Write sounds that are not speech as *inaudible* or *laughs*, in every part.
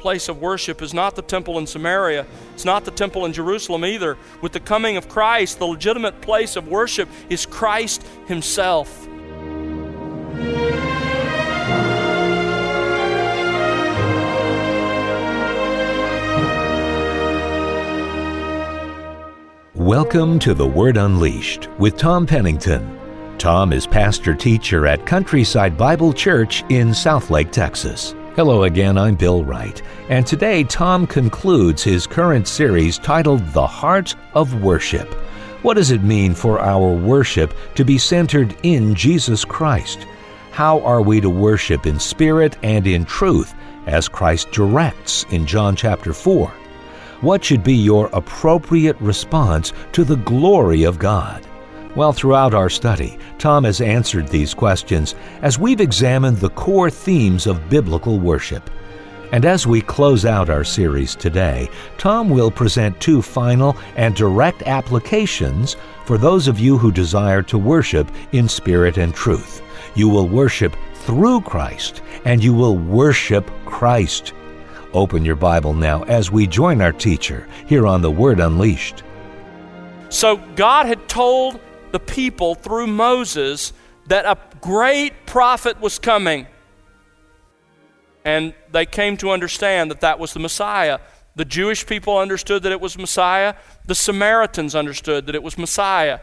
place of worship is not the temple in Samaria. It's not the temple in Jerusalem either. With the coming of Christ, the legitimate place of worship is Christ Himself. Welcome to The Word Unleashed with Tom Pennington. Tom is pastor teacher at Countryside Bible Church in Southlake, Texas. Hello again, I'm Bill Wright, and today Tom concludes his current series titled The Heart of Worship. What does it mean for our worship to be centered in Jesus Christ? How are we to worship in spirit and in truth as Christ directs in John chapter 4? What should be your appropriate response to the glory of God? Well, throughout our study, Tom has answered these questions as we've examined the core themes of biblical worship. And as we close out our series today, Tom will present two final and direct applications for those of you who desire to worship in spirit and truth. You will worship through Christ, and you will worship Christ. Open your Bible now as we join our teacher here on The Word Unleashed. So, God had told the people through Moses that a great prophet was coming. And they came to understand that that was the Messiah. The Jewish people understood that it was Messiah. The Samaritans understood that it was Messiah.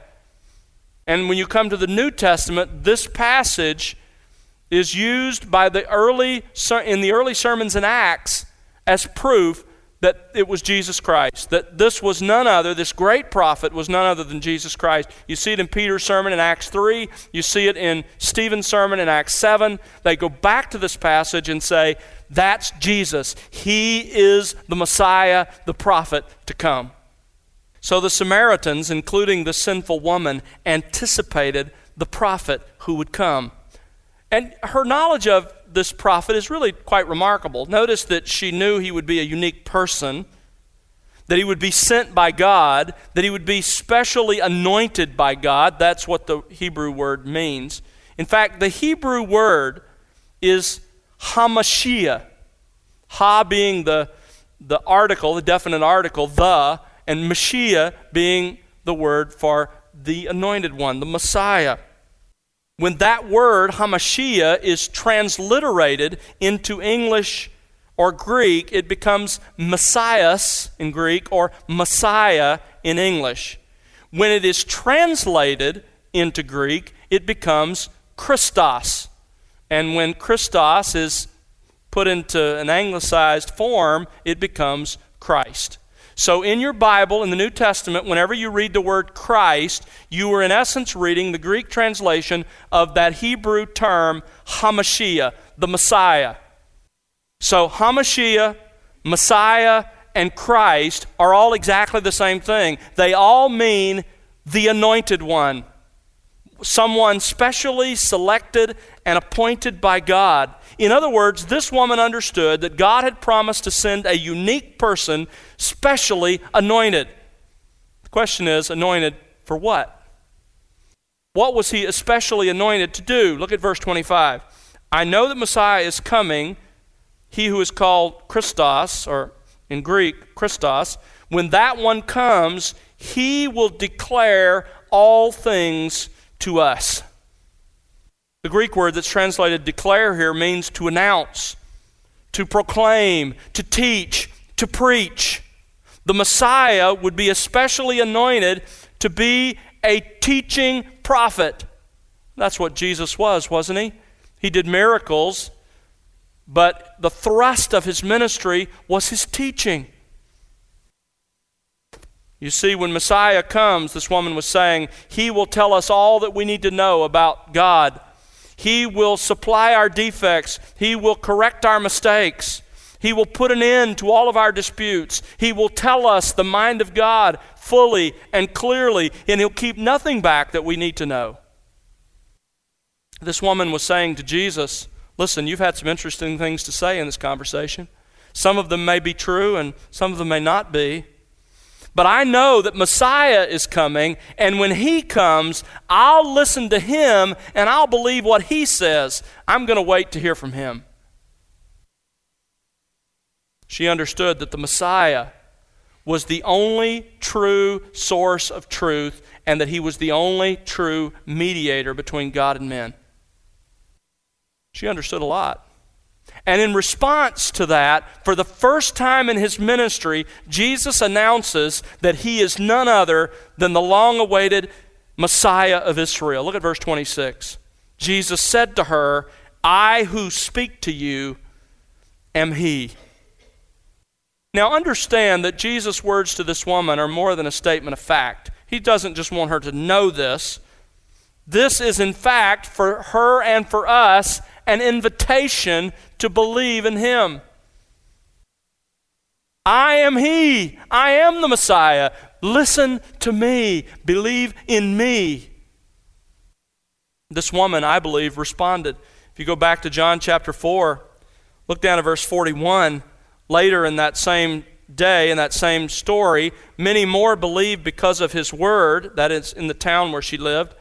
And when you come to the New Testament, this passage is used by the early in the early sermons in Acts as proof that it was Jesus Christ, that this was none other, this great prophet was none other than Jesus Christ. You see it in Peter's sermon in Acts 3, you see it in Stephen's sermon in Acts 7. They go back to this passage and say, That's Jesus. He is the Messiah, the prophet to come. So the Samaritans, including the sinful woman, anticipated the prophet who would come. And her knowledge of this prophet is really quite remarkable. Notice that she knew he would be a unique person, that he would be sent by God, that he would be specially anointed by God. That's what the Hebrew word means. In fact, the Hebrew word is Hamashiach. Ha being the, the article, the definite article, the, and Mashiach being the word for the anointed one, the Messiah when that word, Hamashiach, is transliterated into English or Greek, it becomes Messias in Greek or Messiah in English. When it is translated into Greek, it becomes Christos. And when Christos is put into an anglicized form, it becomes Christ. So, in your Bible, in the New Testament, whenever you read the word Christ, you are in essence reading the Greek translation of that Hebrew term, Hamashiach, the Messiah. So, Hamashiach, Messiah, and Christ are all exactly the same thing. They all mean the anointed one, someone specially selected and appointed by God. In other words, this woman understood that God had promised to send a unique person, specially anointed. The question is anointed for what? What was he especially anointed to do? Look at verse 25. I know that Messiah is coming, he who is called Christos, or in Greek, Christos. When that one comes, he will declare all things to us. The Greek word that's translated declare here means to announce, to proclaim, to teach, to preach. The Messiah would be especially anointed to be a teaching prophet. That's what Jesus was, wasn't he? He did miracles, but the thrust of his ministry was his teaching. You see, when Messiah comes, this woman was saying, He will tell us all that we need to know about God. He will supply our defects. He will correct our mistakes. He will put an end to all of our disputes. He will tell us the mind of God fully and clearly, and He'll keep nothing back that we need to know. This woman was saying to Jesus, Listen, you've had some interesting things to say in this conversation. Some of them may be true, and some of them may not be. But I know that Messiah is coming, and when he comes, I'll listen to him and I'll believe what he says. I'm going to wait to hear from him. She understood that the Messiah was the only true source of truth and that he was the only true mediator between God and men. She understood a lot. And in response to that, for the first time in his ministry, Jesus announces that he is none other than the long awaited Messiah of Israel. Look at verse 26. Jesus said to her, I who speak to you am he. Now understand that Jesus' words to this woman are more than a statement of fact. He doesn't just want her to know this. This is, in fact, for her and for us, an invitation to believe in Him. I am He. I am the Messiah. Listen to me. Believe in me. This woman, I believe, responded. If you go back to John chapter 4, look down at verse 41. Later in that same day, in that same story, many more believed because of his word, that is, in the town where she lived.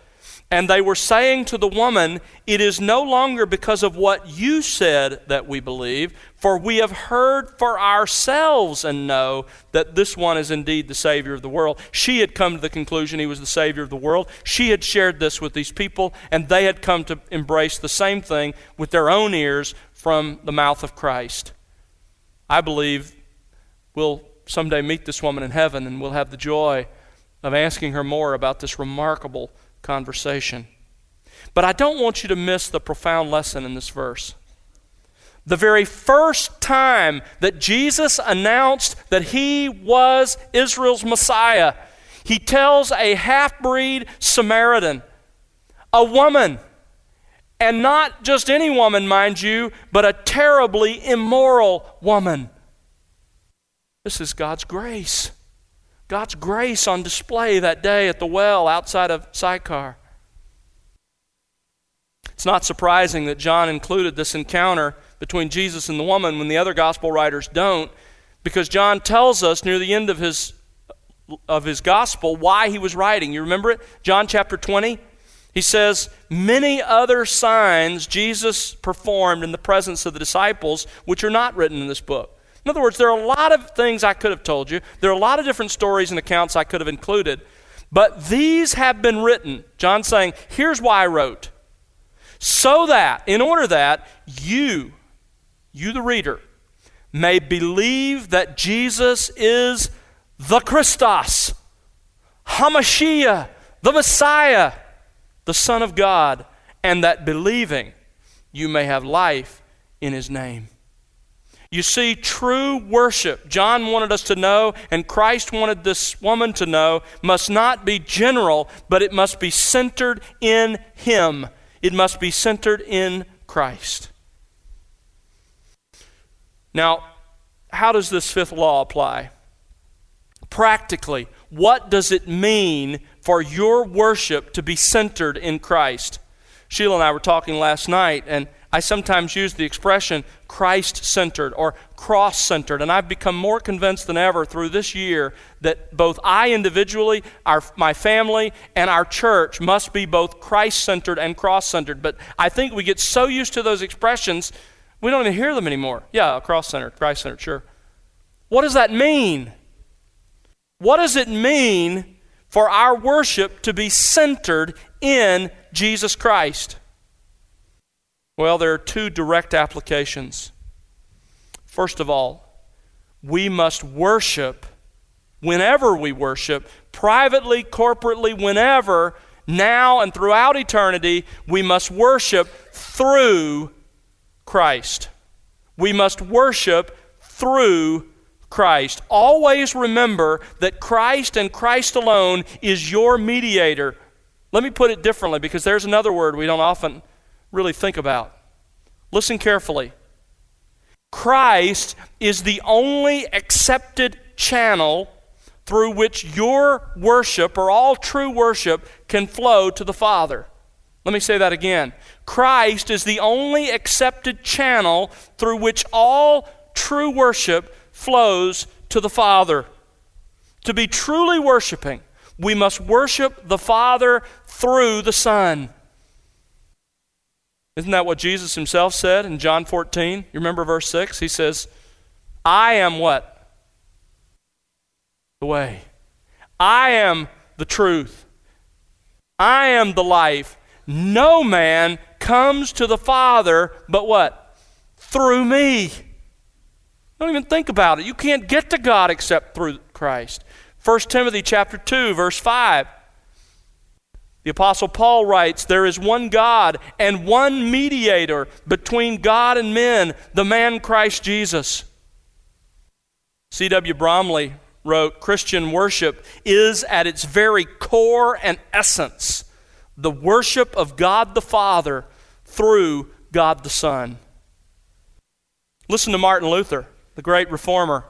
And they were saying to the woman, It is no longer because of what you said that we believe, for we have heard for ourselves and know that this one is indeed the Savior of the world. She had come to the conclusion he was the Savior of the world. She had shared this with these people, and they had come to embrace the same thing with their own ears from the mouth of Christ. I believe we'll someday meet this woman in heaven, and we'll have the joy of asking her more about this remarkable conversation. But I don't want you to miss the profound lesson in this verse. The very first time that Jesus announced that he was Israel's Messiah, he tells a half breed Samaritan, a woman, and not just any woman, mind you, but a terribly immoral woman. This is God's grace. God's grace on display that day at the well outside of Sychar. It's not surprising that John included this encounter between Jesus and the woman when the other gospel writers don't, because John tells us near the end of his, of his gospel why he was writing. You remember it? John chapter 20? He says, Many other signs Jesus performed in the presence of the disciples, which are not written in this book. In other words, there are a lot of things I could have told you. There are a lot of different stories and accounts I could have included. But these have been written. John saying, here's why I wrote. So that, in order that you, you the reader, may believe that Jesus is the Christos, Hamashiach, the Messiah, the Son of God, and that believing you may have life in his name. You see, true worship, John wanted us to know, and Christ wanted this woman to know, must not be general, but it must be centered in Him. It must be centered in Christ. Now, how does this fifth law apply? Practically, what does it mean for your worship to be centered in Christ? Sheila and I were talking last night, and I sometimes use the expression Christ centered or cross centered, and I've become more convinced than ever through this year that both I individually, our, my family, and our church must be both Christ centered and cross centered. But I think we get so used to those expressions, we don't even hear them anymore. Yeah, cross centered, Christ centered, sure. What does that mean? What does it mean for our worship to be centered in Jesus Christ? Well, there are two direct applications. First of all, we must worship whenever we worship, privately, corporately, whenever, now and throughout eternity, we must worship through Christ. We must worship through Christ. Always remember that Christ and Christ alone is your mediator. Let me put it differently because there's another word we don't often really think about. Listen carefully. Christ is the only accepted channel through which your worship or all true worship can flow to the Father. Let me say that again. Christ is the only accepted channel through which all true worship flows to the Father. To be truly worshiping, we must worship the Father through the Son. Isn't that what Jesus himself said in John 14? You remember verse 6? He says, I am what? The way. I am the truth. I am the life. No man comes to the Father but what? Through me. Don't even think about it. You can't get to God except through Christ. 1 Timothy chapter 2 verse 5. The apostle Paul writes, there is one God and one mediator between God and men, the man Christ Jesus. C.W. Bromley wrote, Christian worship is at its very core and essence the worship of God the Father through God the Son. Listen to Martin Luther, the great reformer.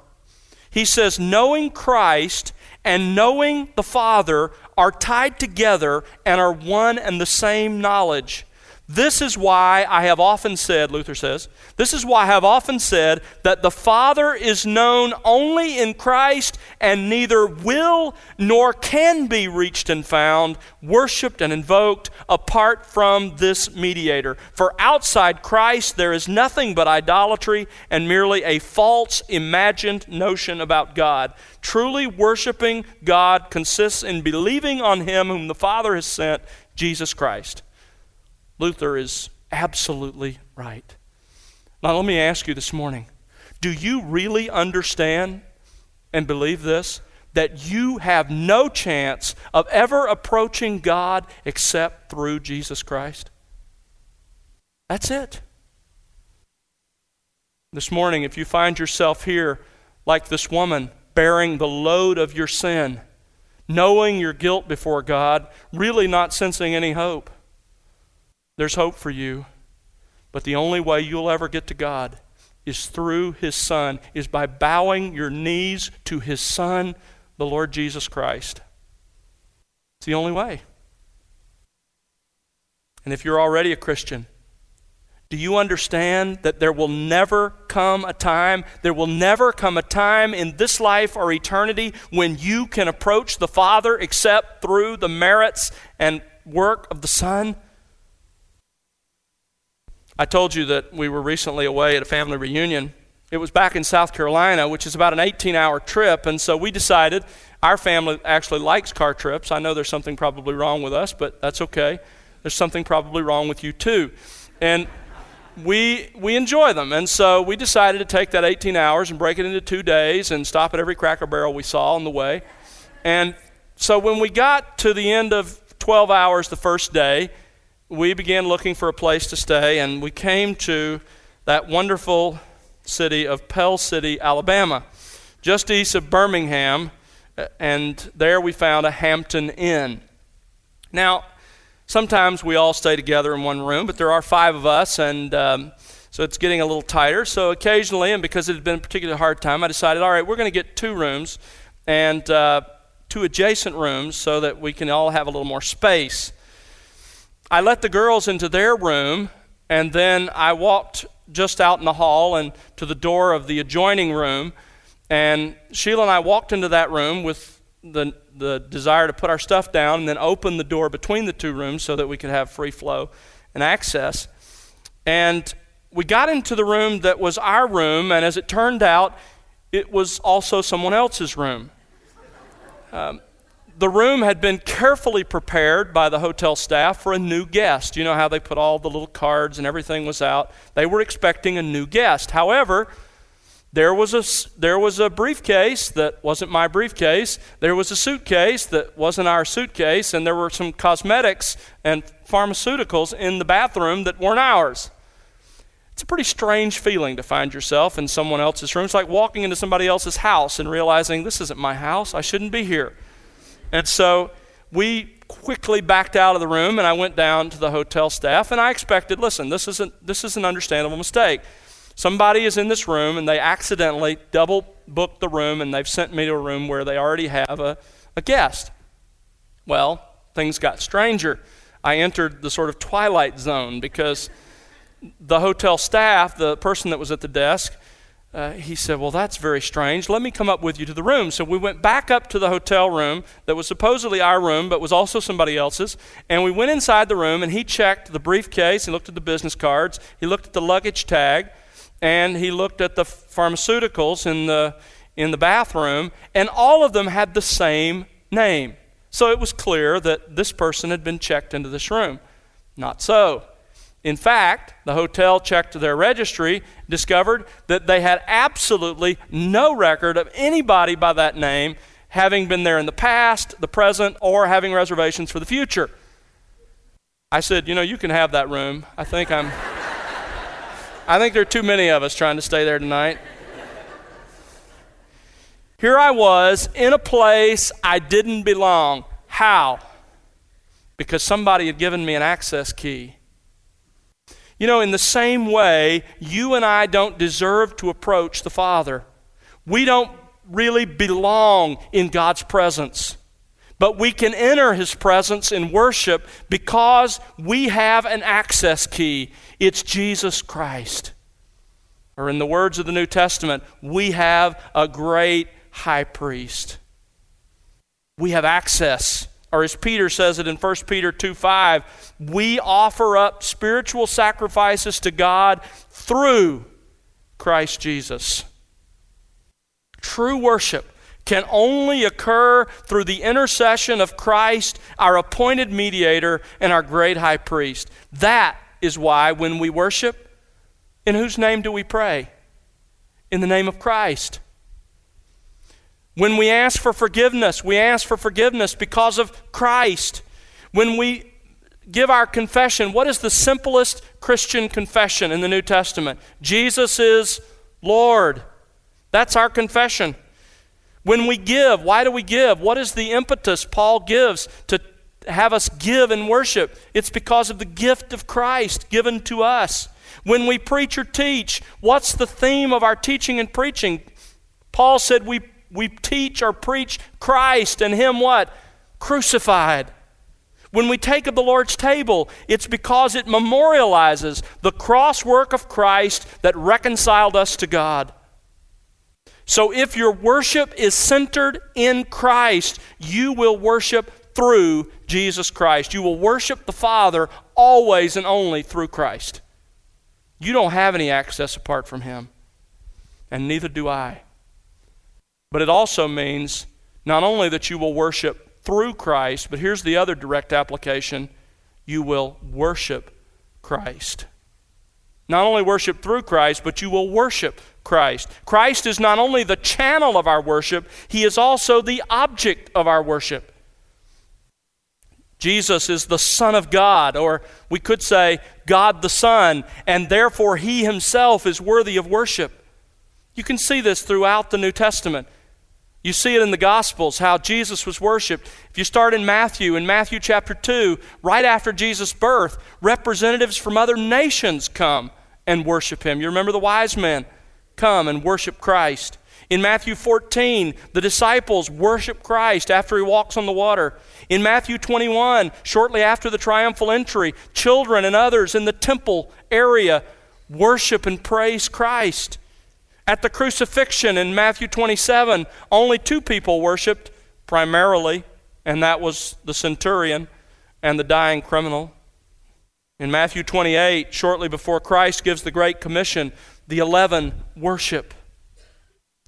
He says, Knowing Christ and knowing the Father are tied together and are one and the same knowledge. This is why I have often said, Luther says, this is why I have often said that the Father is known only in Christ and neither will nor can be reached and found, worshiped and invoked apart from this mediator. For outside Christ there is nothing but idolatry and merely a false, imagined notion about God. Truly worshiping God consists in believing on Him whom the Father has sent, Jesus Christ. Luther is absolutely right. Now, let me ask you this morning do you really understand and believe this? That you have no chance of ever approaching God except through Jesus Christ? That's it. This morning, if you find yourself here like this woman, bearing the load of your sin, knowing your guilt before God, really not sensing any hope, there's hope for you. But the only way you'll ever get to God is through His Son, is by bowing your knees to His Son, the Lord Jesus Christ. It's the only way. And if you're already a Christian, do you understand that there will never come a time, there will never come a time in this life or eternity when you can approach the Father except through the merits and work of the Son? I told you that we were recently away at a family reunion. It was back in South Carolina, which is about an 18 hour trip, and so we decided our family actually likes car trips. I know there's something probably wrong with us, but that's okay. There's something probably wrong with you too. And we, we enjoy them. And so we decided to take that 18 hours and break it into two days and stop at every cracker barrel we saw on the way. And so when we got to the end of 12 hours the first day, we began looking for a place to stay, and we came to that wonderful city of Pell City, Alabama, just east of Birmingham, and there we found a Hampton Inn. Now, sometimes we all stay together in one room, but there are five of us, and um, so it's getting a little tighter. So occasionally, and because it had been a particularly hard time, I decided, all right, we're going to get two rooms and uh, two adjacent rooms so that we can all have a little more space. I let the girls into their room, and then I walked just out in the hall and to the door of the adjoining room. And Sheila and I walked into that room with the, the desire to put our stuff down and then open the door between the two rooms so that we could have free flow and access. And we got into the room that was our room, and as it turned out, it was also someone else's room. Um, the room had been carefully prepared by the hotel staff for a new guest. You know how they put all the little cards and everything was out. They were expecting a new guest. However, there was a there was a briefcase that wasn't my briefcase. There was a suitcase that wasn't our suitcase, and there were some cosmetics and pharmaceuticals in the bathroom that weren't ours. It's a pretty strange feeling to find yourself in someone else's room. It's like walking into somebody else's house and realizing this isn't my house. I shouldn't be here. And so we quickly backed out of the room and I went down to the hotel staff and I expected, listen, this isn't this is an understandable mistake. Somebody is in this room and they accidentally double booked the room and they've sent me to a room where they already have a, a guest. Well, things got stranger. I entered the sort of twilight zone because the hotel staff, the person that was at the desk, uh, he said, Well, that's very strange. Let me come up with you to the room. So we went back up to the hotel room that was supposedly our room, but was also somebody else's. And we went inside the room, and he checked the briefcase. He looked at the business cards. He looked at the luggage tag. and he looked at the pharmaceuticals in the, in the bathroom, and all of them had the same name. So it was clear that this person had been checked into this room. Not so. In fact, the hotel checked their registry, discovered that they had absolutely no record of anybody by that name having been there in the past, the present, or having reservations for the future. I said, You know, you can have that room. I think I'm. *laughs* I think there are too many of us trying to stay there tonight. Here I was in a place I didn't belong. How? Because somebody had given me an access key. You know, in the same way, you and I don't deserve to approach the Father. We don't really belong in God's presence. But we can enter His presence in worship because we have an access key. It's Jesus Christ. Or, in the words of the New Testament, we have a great high priest. We have access. Or, as Peter says it in 1 Peter 2 5, we offer up spiritual sacrifices to God through Christ Jesus. True worship can only occur through the intercession of Christ, our appointed mediator, and our great high priest. That is why when we worship, in whose name do we pray? In the name of Christ. When we ask for forgiveness, we ask for forgiveness because of Christ. When we give our confession, what is the simplest Christian confession in the New Testament? Jesus is Lord. That's our confession. When we give, why do we give? What is the impetus Paul gives to have us give and worship? It's because of the gift of Christ given to us. When we preach or teach, what's the theme of our teaching and preaching? Paul said we, we teach or preach Christ and Him what? Crucified. When we take of the Lord's table, it's because it memorializes the cross work of Christ that reconciled us to God. So if your worship is centered in Christ, you will worship through Jesus Christ. You will worship the Father always and only through Christ. You don't have any access apart from Him, and neither do I. But it also means not only that you will worship through Christ, but here's the other direct application you will worship Christ. Not only worship through Christ, but you will worship Christ. Christ is not only the channel of our worship, he is also the object of our worship. Jesus is the Son of God, or we could say God the Son, and therefore he himself is worthy of worship. You can see this throughout the New Testament. You see it in the Gospels, how Jesus was worshiped. If you start in Matthew, in Matthew chapter 2, right after Jesus' birth, representatives from other nations come and worship him. You remember the wise men? come and worship Christ. In Matthew 14, the disciples worship Christ after he walks on the water. In Matthew 21, shortly after the triumphal entry, children and others in the temple area worship and praise Christ. At the crucifixion in Matthew 27, only two people worshiped primarily, and that was the centurion and the dying criminal. In Matthew 28, shortly before Christ gives the Great Commission, the 11 worship.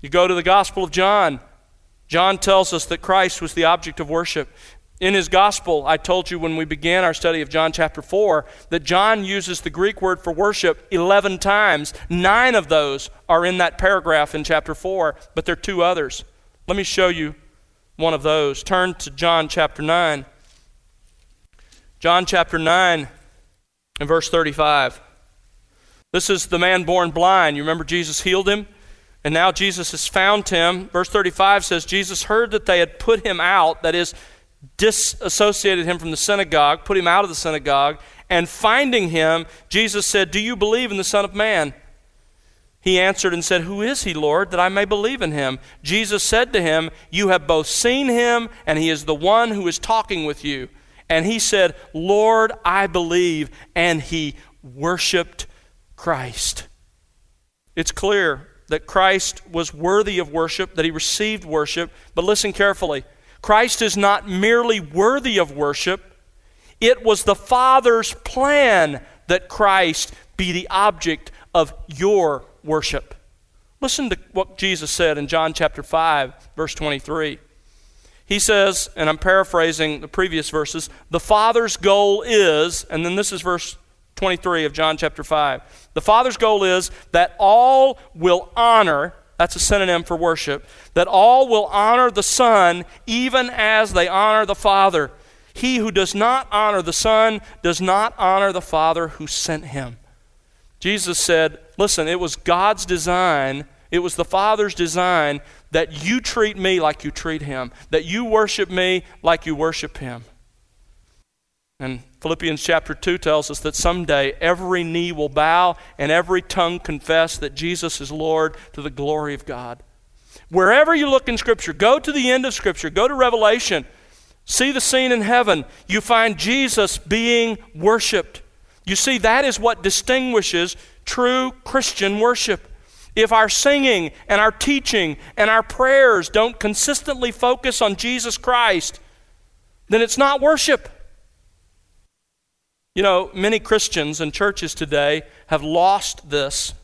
You go to the Gospel of John. John tells us that Christ was the object of worship. In his gospel, I told you when we began our study of John chapter 4 that John uses the Greek word for worship 11 times. Nine of those are in that paragraph in chapter 4, but there are two others. Let me show you one of those. Turn to John chapter 9. John chapter 9 and verse 35. This is the man born blind. You remember Jesus healed him? And now Jesus has found him. Verse 35 says, Jesus heard that they had put him out, that is, disassociated him from the synagogue, put him out of the synagogue, and finding him, Jesus said, Do you believe in the Son of Man? He answered and said, Who is he, Lord, that I may believe in him? Jesus said to him, You have both seen him, and he is the one who is talking with you. And he said, Lord, I believe. And he worshiped Christ. It's clear that Christ was worthy of worship, that he received worship, but listen carefully. Christ is not merely worthy of worship, it was the Father's plan that Christ be the object of your worship. Listen to what Jesus said in John chapter 5, verse 23. He says, and I'm paraphrasing the previous verses, the Father's goal is, and then this is verse 23 of John chapter 5. The Father's goal is that all will honor, that's a synonym for worship, that all will honor the Son even as they honor the Father. He who does not honor the Son does not honor the Father who sent him. Jesus said, Listen, it was God's design, it was the Father's design that you treat me like you treat him, that you worship me like you worship him. And Philippians chapter 2 tells us that someday every knee will bow and every tongue confess that Jesus is Lord to the glory of God. Wherever you look in Scripture, go to the end of Scripture, go to Revelation, see the scene in heaven, you find Jesus being worshiped. You see, that is what distinguishes true Christian worship. If our singing and our teaching and our prayers don't consistently focus on Jesus Christ, then it's not worship. You know, many Christians and churches today have lost this.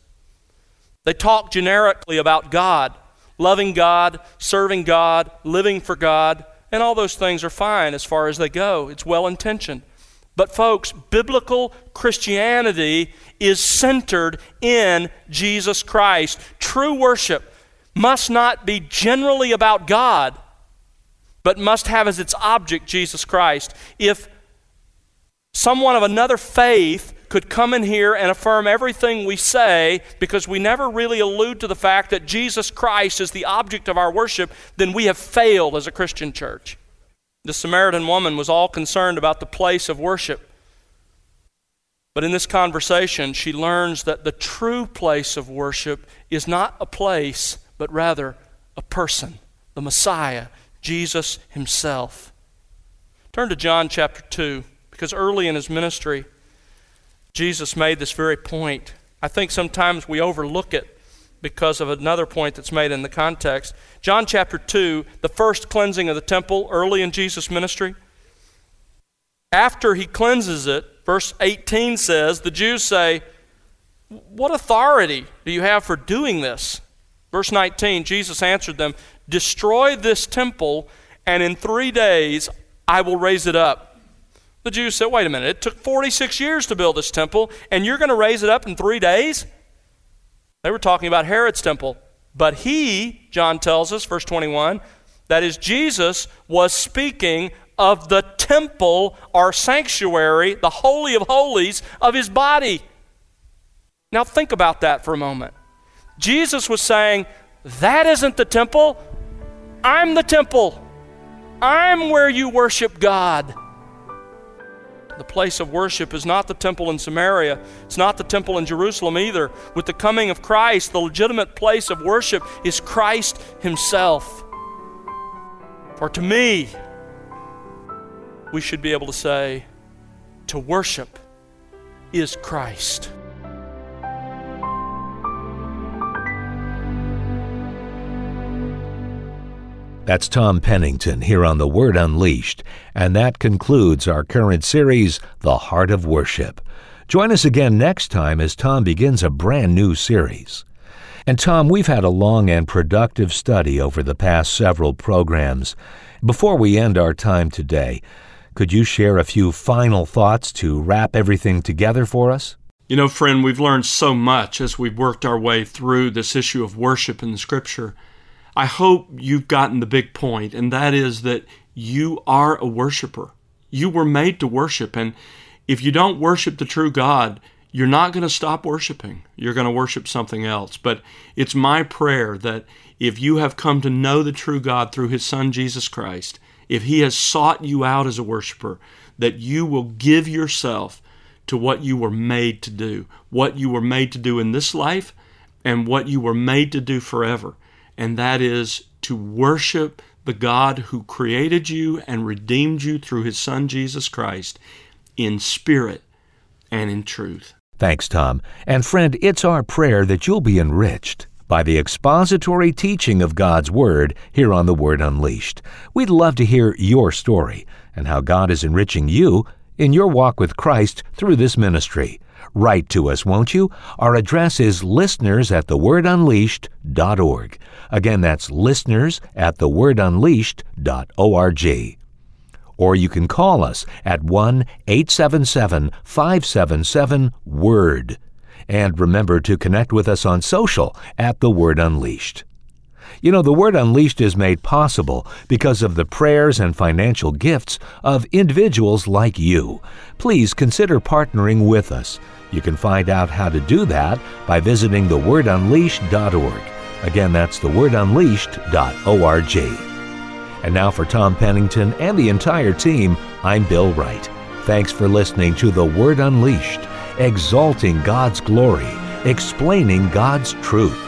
They talk generically about God, loving God, serving God, living for God, and all those things are fine as far as they go. It's well intentioned. But, folks, biblical Christianity is centered in Jesus Christ. True worship must not be generally about God, but must have as its object Jesus Christ. If someone of another faith could come in here and affirm everything we say because we never really allude to the fact that Jesus Christ is the object of our worship, then we have failed as a Christian church. The Samaritan woman was all concerned about the place of worship. But in this conversation, she learns that the true place of worship is not a place, but rather a person, the Messiah, Jesus himself. Turn to John chapter 2, because early in his ministry, Jesus made this very point. I think sometimes we overlook it because of another point that's made in the context. John chapter 2, the first cleansing of the temple early in Jesus' ministry. After he cleanses it, verse 18 says, the Jews say, What authority do you have for doing this? Verse 19, Jesus answered them, Destroy this temple, and in three days I will raise it up. The Jews said, Wait a minute, it took 46 years to build this temple, and you're going to raise it up in three days? They were talking about Herod's temple. But he, John tells us, verse 21, that is, Jesus was speaking of the temple or sanctuary, the Holy of Holies of his body. Now think about that for a moment. Jesus was saying, That isn't the temple. I'm the temple. I'm where you worship God. The place of worship is not the temple in Samaria. It's not the temple in Jerusalem either. With the coming of Christ, the legitimate place of worship is Christ Himself. For to me, we should be able to say, to worship is Christ. That's Tom Pennington here on The Word Unleashed, and that concludes our current series, The Heart of Worship. Join us again next time as Tom begins a brand new series. And Tom, we've had a long and productive study over the past several programs. Before we end our time today, could you share a few final thoughts to wrap everything together for us? You know, friend, we've learned so much as we've worked our way through this issue of worship in Scripture. I hope you've gotten the big point, and that is that you are a worshiper. You were made to worship, and if you don't worship the true God, you're not going to stop worshiping. You're going to worship something else. But it's my prayer that if you have come to know the true God through His Son Jesus Christ, if He has sought you out as a worshiper, that you will give yourself to what you were made to do, what you were made to do in this life, and what you were made to do forever and that is to worship the God who created you and redeemed you through his Son Jesus Christ in spirit and in truth. Thanks, Tom. And friend, it's our prayer that you'll be enriched by the expository teaching of God's Word here on The Word Unleashed. We'd love to hear your story and how God is enriching you in your walk with Christ through this ministry. Write to us, won't you? Our address is listeners at thewordunleashed.org. Again, that's listeners at thewordunleashed.org. Or you can call us at 1 877 577 WORD. And remember to connect with us on social at The Word Unleashed. You know, the Word Unleashed is made possible because of the prayers and financial gifts of individuals like you. Please consider partnering with us. You can find out how to do that by visiting thewordunleashed.org. Again, that's thewordunleashed.org. And now for Tom Pennington and the entire team, I'm Bill Wright. Thanks for listening to The Word Unleashed, exalting God's glory, explaining God's truth.